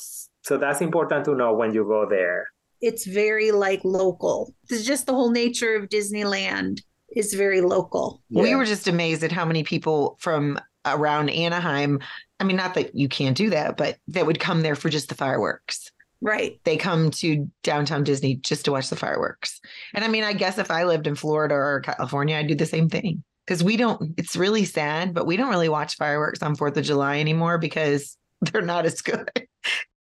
so that's important to know when you go there. It's very like local. It's just the whole nature of Disneyland is very local. We were just amazed at how many people from around Anaheim. I mean, not that you can't do that, but that would come there for just the fireworks. Right. They come to downtown Disney just to watch the fireworks. And I mean, I guess if I lived in Florida or California, I'd do the same thing. Because we don't, it's really sad, but we don't really watch fireworks on 4th of July anymore because they're not as good.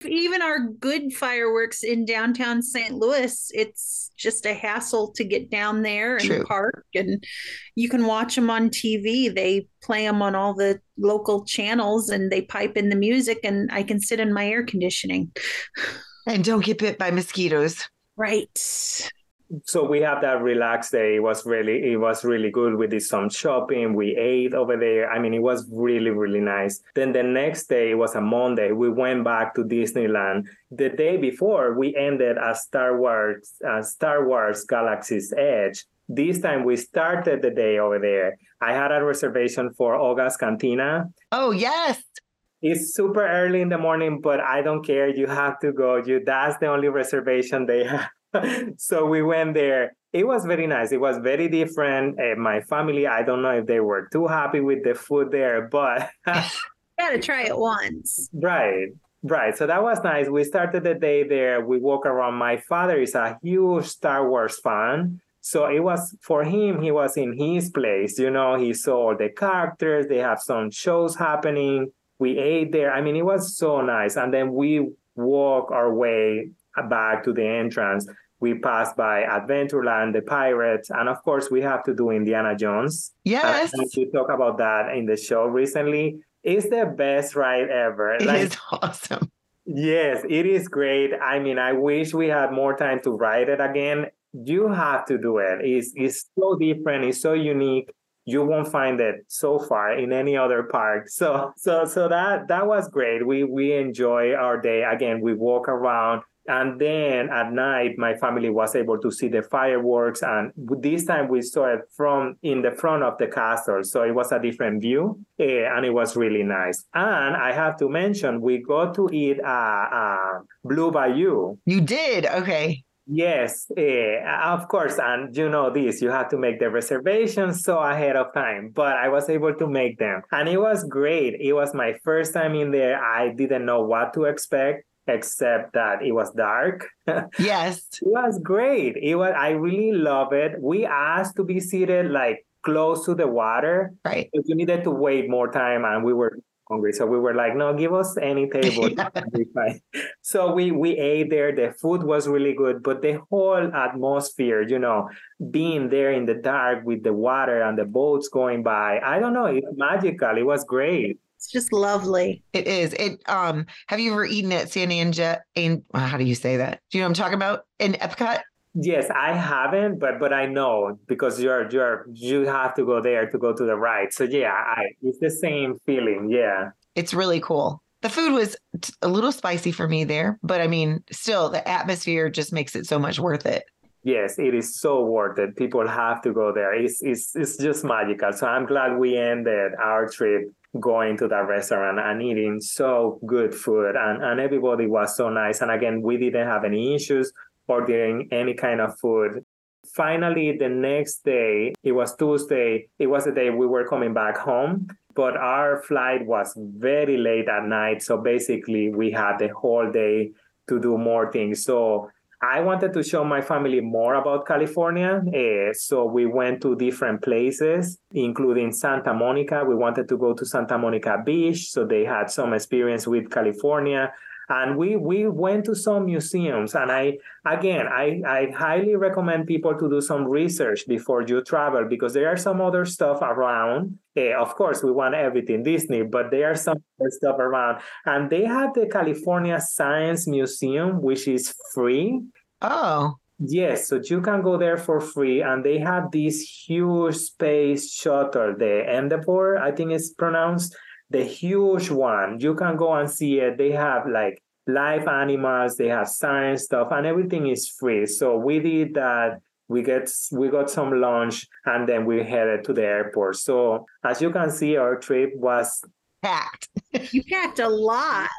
Even our good fireworks in downtown St. Louis, it's just a hassle to get down there and True. park. And you can watch them on TV. They play them on all the local channels and they pipe in the music, and I can sit in my air conditioning. And don't get bit by mosquitoes. Right. So we have that relaxed day. It was really, it was really good. We did some shopping. We ate over there. I mean, it was really, really nice. Then the next day, it was a Monday. We went back to Disneyland. The day before, we ended at Star Wars, uh, Star Wars Galaxy's Edge. This time, we started the day over there. I had a reservation for Oga's Cantina. Oh, yes. It's super early in the morning, but I don't care. You have to go. You that's the only reservation they have. so we went there. It was very nice. It was very different. Uh, my family, I don't know if they were too happy with the food there, but Gotta try it once. right. Right. So that was nice. We started the day there. We walk around. My father is a huge Star Wars fan. So it was for him, he was in his place. You know, he saw all the characters. They have some shows happening. We ate there. I mean, it was so nice. And then we walk our way back to the entrance. We passed by Adventureland, the Pirates, and of course, we have to do Indiana Jones. Yes. And we talk about that in the show recently. It's the best ride ever. It Like, is awesome. Yes, it is great. I mean, I wish we had more time to ride it again. You have to do it. It's, it's so different. It's so unique. You won't find it so far in any other park. So, so, so that that was great. We we enjoy our day. Again, we walk around, and then at night, my family was able to see the fireworks. And this time, we saw it from in the front of the castle, so it was a different view, eh, and it was really nice. And I have to mention, we got to eat uh, uh, Blue Bayou. You did. Okay. Yes, eh, of course. And you know this, you have to make the reservations so ahead of time. But I was able to make them. And it was great. It was my first time in there. I didn't know what to expect, except that it was dark. Yes. it was great. It was I really love it. We asked to be seated like close to the water. Right. But you needed to wait more time and we were hungry. So we were like, no, give us any table. and we fine. so we we ate there. The food was really good, but the whole atmosphere, you know, being there in the dark with the water and the boats going by, I don't know, it's magical. It was great. It's just lovely. It is. It um have you ever eaten at San Anja and how do you say that? Do you know what I'm talking about? In Epcot? Yes, I haven't, but but I know because you're you're you have to go there to go to the ride. So yeah, I it's the same feeling. Yeah. It's really cool. The food was t- a little spicy for me there, but I mean, still the atmosphere just makes it so much worth it. Yes, it is so worth it. People have to go there. It's it's it's just magical. So I'm glad we ended our trip going to that restaurant and eating so good food and, and everybody was so nice. And again, we didn't have any issues ordering any kind of food. Finally, the next day, it was Tuesday, it was the day we were coming back home, but our flight was very late at night. So basically, we had the whole day to do more things. So I wanted to show my family more about California. eh, so we went to different places, including Santa Monica. We wanted to go to Santa Monica Beach. So they had some experience with California. And we we went to some museums. And I again I, I highly recommend people to do some research before you travel because there are some other stuff around. Of course, we want everything Disney, but there are some other stuff around. And they have the California Science Museum, which is free. Oh, Yes, so you can go there for free, and they have this huge space shuttle, the Endeavour, I think it's pronounced, the huge one. You can go and see it. They have like live animals, they have science stuff, and everything is free. So we did that. We get we got some lunch, and then we headed to the airport. So as you can see, our trip was, packed. You packed a lot.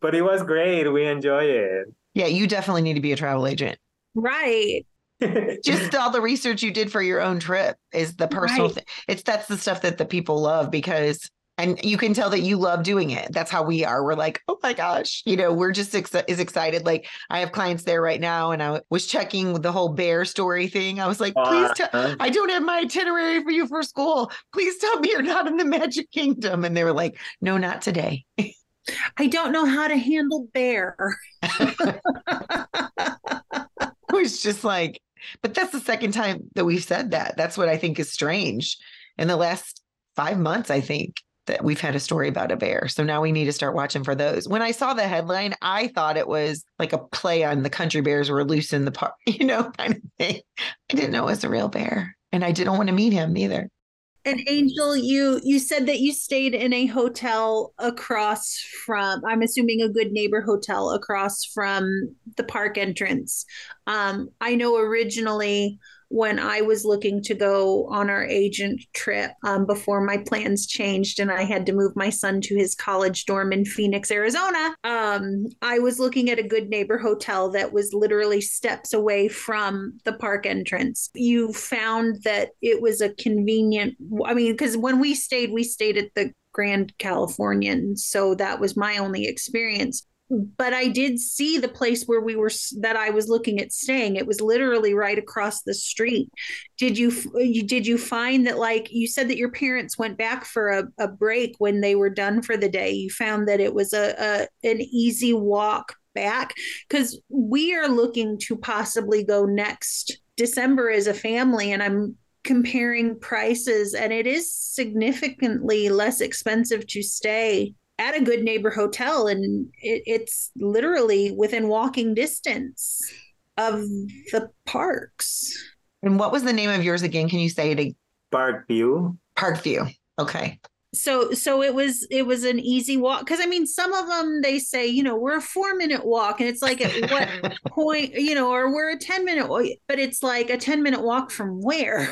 but it was great. We enjoy it. Yeah, you definitely need to be a travel agent. Right. Just all the research you did for your own trip is the personal Right. thing. It's that's the stuff that the people love because and you can tell that you love doing it. That's how we are. We're like, oh my gosh, you know, we're just ex- is excited. Like I have clients there right now, and I was checking the whole bear story thing. I was like, please tell. Uh, I don't have my itinerary for you for school. Please tell me you're not in the Magic Kingdom. And they were like, no, not today. I don't know how to handle bear. It was just like, but that's the second time that we've said that. That's what I think is strange. In the last five months, I think that we've had a story about a bear. So now we need to start watching for those. When I saw the headline, I thought it was like a play on the country bears were loose in the park, you know, kind of thing. I didn't know it was a real bear. And I didn't want to meet him either. And Angel, you you said that you stayed in a hotel across from I'm assuming a good neighbor hotel across from the park entrance. Um, I know originally when I was looking to go on our agent trip um, before my plans changed and I had to move my son to his college dorm in Phoenix, Arizona. Um, I was looking at a good neighbor hotel that was literally steps away from the park entrance. You found that it was a convenient, I mean, because when we stayed, we stayed at the Grand Californian. So that was my only experience but I did see the place where we were that I was looking at staying. It was literally right across the street. Did you uh, you did you find that like you said that your parents went back for a, a break when they were done for the day? You found that it was a, a an easy walk back because we are looking to possibly go next December as a family, and I'm comparing prices, and it is significantly less expensive to stay at a good neighbor hotel and it, it's literally within walking distance of the parks And what was the name of yours again? Can you say it? ag- Park Vue. Parkview. Okay. so so it was it was an easy walk because i mean some of them they say you know we're a four minute walk and it's like at what point you know or we're a 10 minute walk but it's like a 10 minute walk from where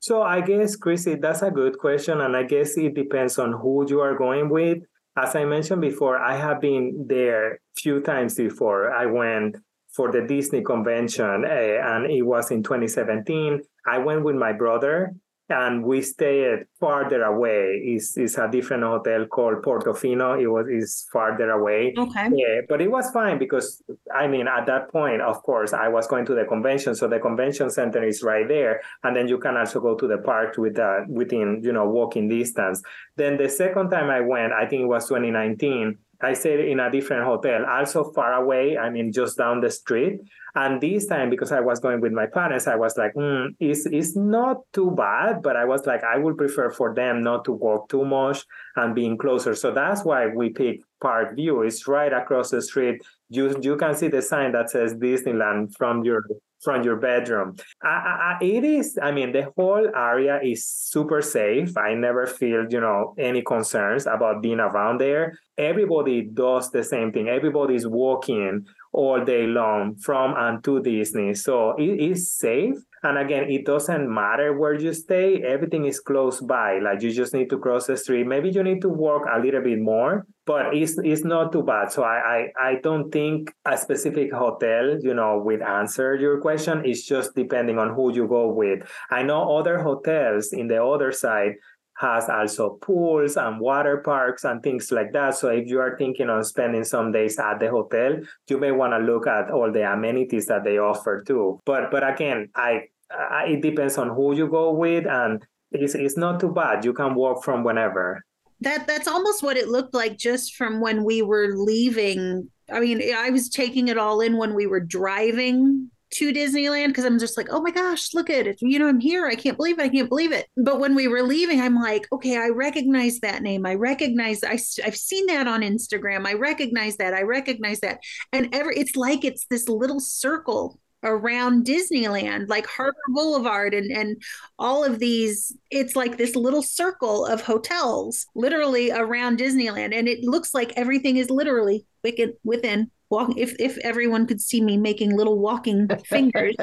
So I guess, Chrissy, that's a good question. And I guess it depends on who you are going with. As I mentioned before, I have been there few times before. I went for the Disney convention uh, and it was in 2017. I went with my brother and we stayed farther away. It's, it's a different hotel called Portofino. It was is farther away. okay Yeah, but it was fine because I mean, at that point, of course, I was going to the convention, so the convention center is right there, and then you can also go to the park with uh, within you know walking distance. Then the second time I went, I think it was 2019. I stayed in a different hotel, also far away. I mean, just down the street. And this time, because I was going with my parents, I was like, mm, it's, it's not too bad, but I was like, I would prefer for them not to walk too much and being closer. So that's why we picked Park Vue. It's right across the street. You you can see the sign that says Disneyland from your from your bedroom. It is. I mean, the whole area is super safe. I never feel you know any concerns about being around there. Everybody does the same thing. Everybody's walking all day long from and to Disney. So it is safe. And again, it doesn't matter where you stay, everything is close by. Like you just need to cross the street. Maybe you need to walk a little bit more, but it's it's not too bad. So I I, I don't think a specific hotel, you know, would answer your question. It's just depending on who you go with. I know other hotels in the other side has also pools and water parks and things like that. So if you are thinking on spending some days at the hotel, you may want to look at all the amenities that they offer too. But but again, I, I it depends on who you go with, and it's it's not too bad. You can walk from whenever. That that's almost what it looked like just from when we were leaving. I mean i was taking it all in when we were driving to disneyland because i'm just like oh my gosh look at it. You know i'm here. I can't believe it. I can't believe it. But when we were leaving i'm like okay i recognize that name. I recognize I, i've seen that on instagram. I recognize that. I recognize that. And ever it's like it's this little circle around Disneyland, like Harbor Boulevard and, and all of these. It's like this little circle of hotels literally around Disneyland. And it looks like everything is literally within, within walk if if everyone could see me making little walking fingers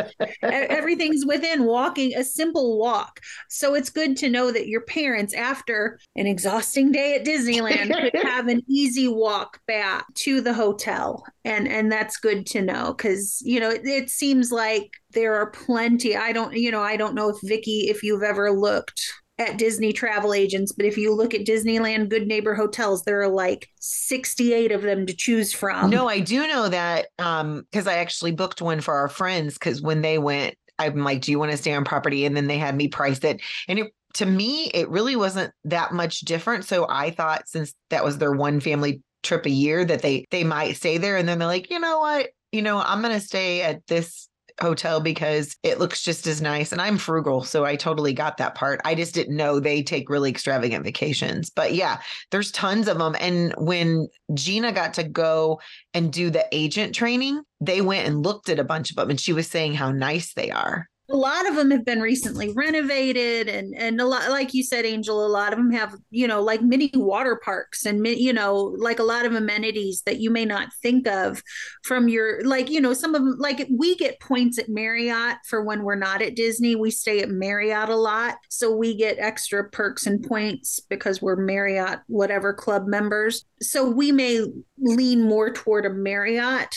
everything's within walking a simple walk. So it's good to know that your parents after an exhausting day at disneyland could have an easy walk back to the hotel. And and that's good to know because you know it, it seems like there are plenty. I don't you know i don't know if vickie if you've ever looked at Disney travel agents, but if you look at Disneyland Good Neighbor hotels, there are like 68 of them to choose from. No, I do know that um because I actually booked one for our friends because when they went, I'm like, do you want to stay on property? And then they had me price it. And it to me, it really wasn't that much different. So I thought since that was their one family trip a year that they they might stay there. And then they're like, you know what? You know, I'm gonna stay at this hotel because it looks just as nice. And I'm frugal, so I totally got that part. I just didn't know they take really extravagant vacations. But yeah, there's tons of them. And when Gina got to go and do the agent training, they went and looked at a bunch of them and she was saying how nice they are a lot of them have been recently renovated and and a lot like you said angel a lot of them have you know like mini water parks and you know like a lot of amenities that you may not think of from your like you know some of them like we get points at marriott for when we're not at disney. We stay at marriott a lot. So we get extra perks and points because we're marriott whatever club members. So we may lean more toward a marriott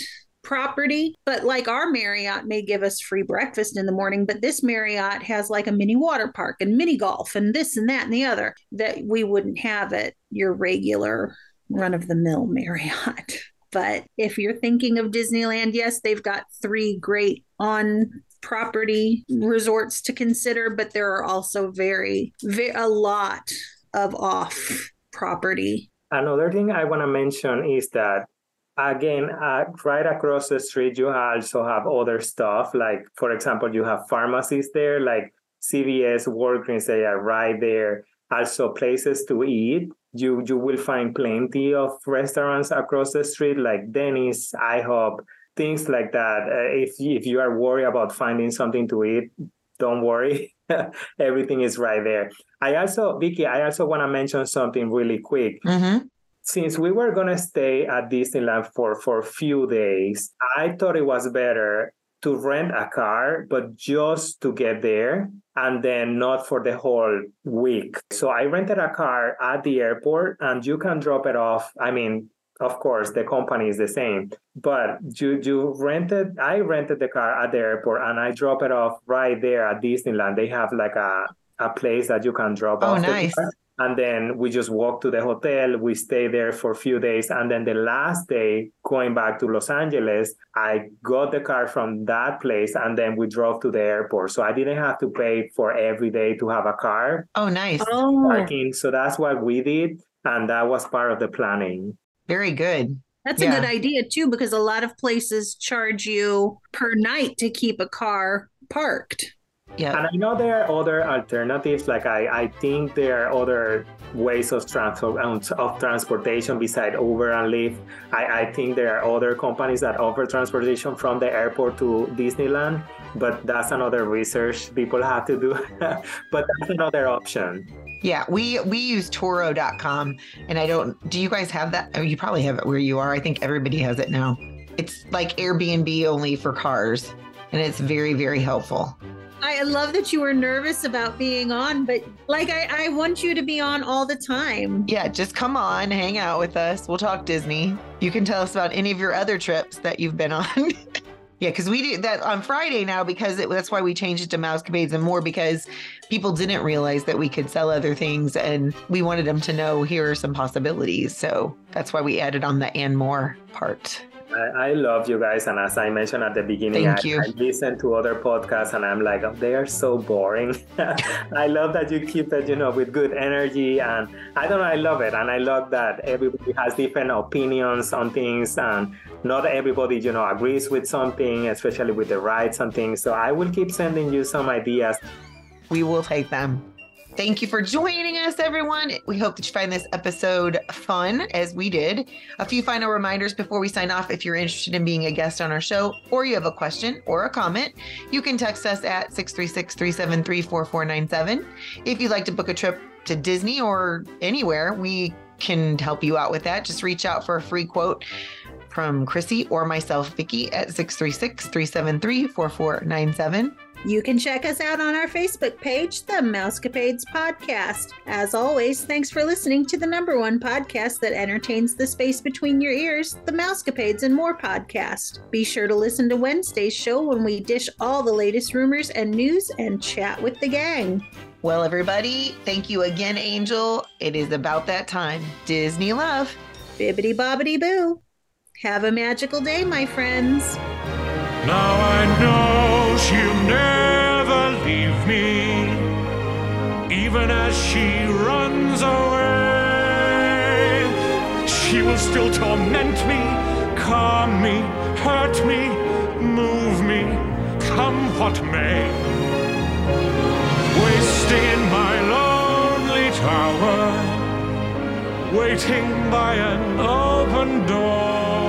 property, but like our Marriott may give us free breakfast in the morning, but this Marriott has like a mini water park and mini golf and this and that and the other that we wouldn't have at your regular run of the mill Marriott. But if you're thinking of Disneyland, yes, they've got three great on property resorts to consider, but there are also very, very a lot of off property. Another thing I want to mention is that again uh, right across the street you also have other stuff like for example you have pharmacies there like cvs walgreens they are right there. Also places to eat you you will find plenty of restaurants across the street like denny's ihop things like that. Uh, if if you are worried about finding something to eat don't worry. Everything is right there. I also vickie i also want to mention something really quick. Mm-hmm since we were gonna stay at Disneyland for for a few days, I thought it was better to rent a car, but just to get there and then not for the whole week. So I rented a car at the airport and you can drop it off. I mean, of course, the company is the same, but you, you rented, I rented the car at the airport and I drop it off right there at Disneyland. They have like a, a place that you can drop oh, off. nice and then we just walk to the hotel we stay there for a few days and then the last day going back to los angeles i got the car from that place and then we drove to the airport. So i didn't have to pay for every day to have a car oh nice. Oh. parking. So that's what we did and that was part of the planning. Very good. That's yeah. a good idea too because a lot of places charge you per night to keep a car parked yeah. And I know there are other alternatives. Like I, I think there are other ways of transport um, of transportation besides Uber and Lyft. I, I think there are other companies that offer transportation from the airport to Disneyland, but that's another research people have to do. but that's another option. Yeah, we we use Turo.com, and I don't. Do you guys have that? Oh, you probably have it where you are. I think everybody has it now. It's like Airbnb only for cars, and it's very very helpful. I love that you were nervous about being on, but like I, I want you to be on all the time. Yeah, just come on, hang out with us. We'll talk Disney. You can tell us about any of your other trips that you've been on. yeah, because we do that on Friday now because it, that's why we changed it to Mousecapades and more because people didn't realize that we could sell other things and we wanted them to know here are some possibilities. So that's why we added on the and more part. I, I, love you guys, and as I mentioned at the beginning, Thank I, you. I listen to other podcasts, and I'm like, oh, they are so boring. I love that you keep it, you know, with good energy, and I don't know, I love it, and I love that everybody has different opinions on things, and not everybody, you know, agrees with something, especially with the rights and things. So I will keep sending you some ideas. We will take them. Thank you for joining us, everyone. We hope that you find this episode fun as we did. A few final reminders before we sign off. If you're interested in being a guest on our show or you have a question or a comment, you can text us at 636 373 4497. If you'd like to book a trip to Disney or anywhere, we can help you out with that. Just reach out for a free quote from Chrissy or myself, Vickie, at 636 373 4497. You can check us out on our Facebook page, The Mousecapades Podcast. As always, thanks for listening to the number one podcast that entertains the space between your ears, The Mousecapades and More Podcast. Be sure to listen to Wednesday's show when we dish all the latest rumors and news and chat with the gang. Well, everybody, thank you again, Angel. It is about that time. Disney love. Bibbity bobbity boo. Have a magical day, my friends. Now I know she'll never leave me, even as she runs away. She will still torment me, calm me, hurt me, move me, come what may. Wasting in my lonely tower, waiting by an open door.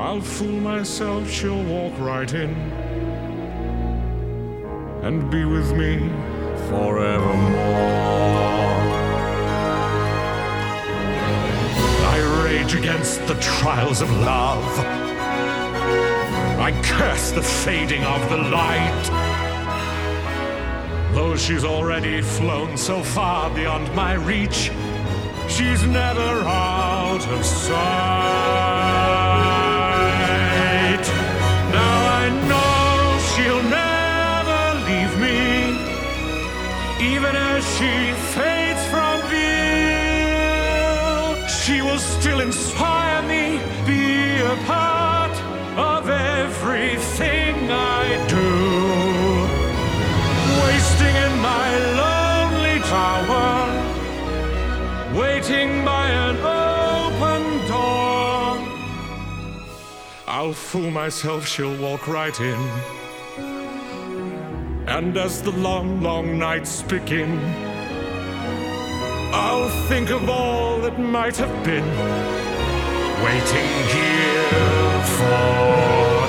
I'll fool myself, she'll walk right in and be with me forevermore. I rage against the trials of love. I curse the fading of the light. Though she's already flown so far beyond my reach, she's never out of sight. Even as she fades from view. She will still inspire me, be a part of everything I do wasting in my lonely tower, waiting by an open door. I'll fool myself, she'll walk right in. And as the long, long nights begin, I'll think of all that might have been, waiting here for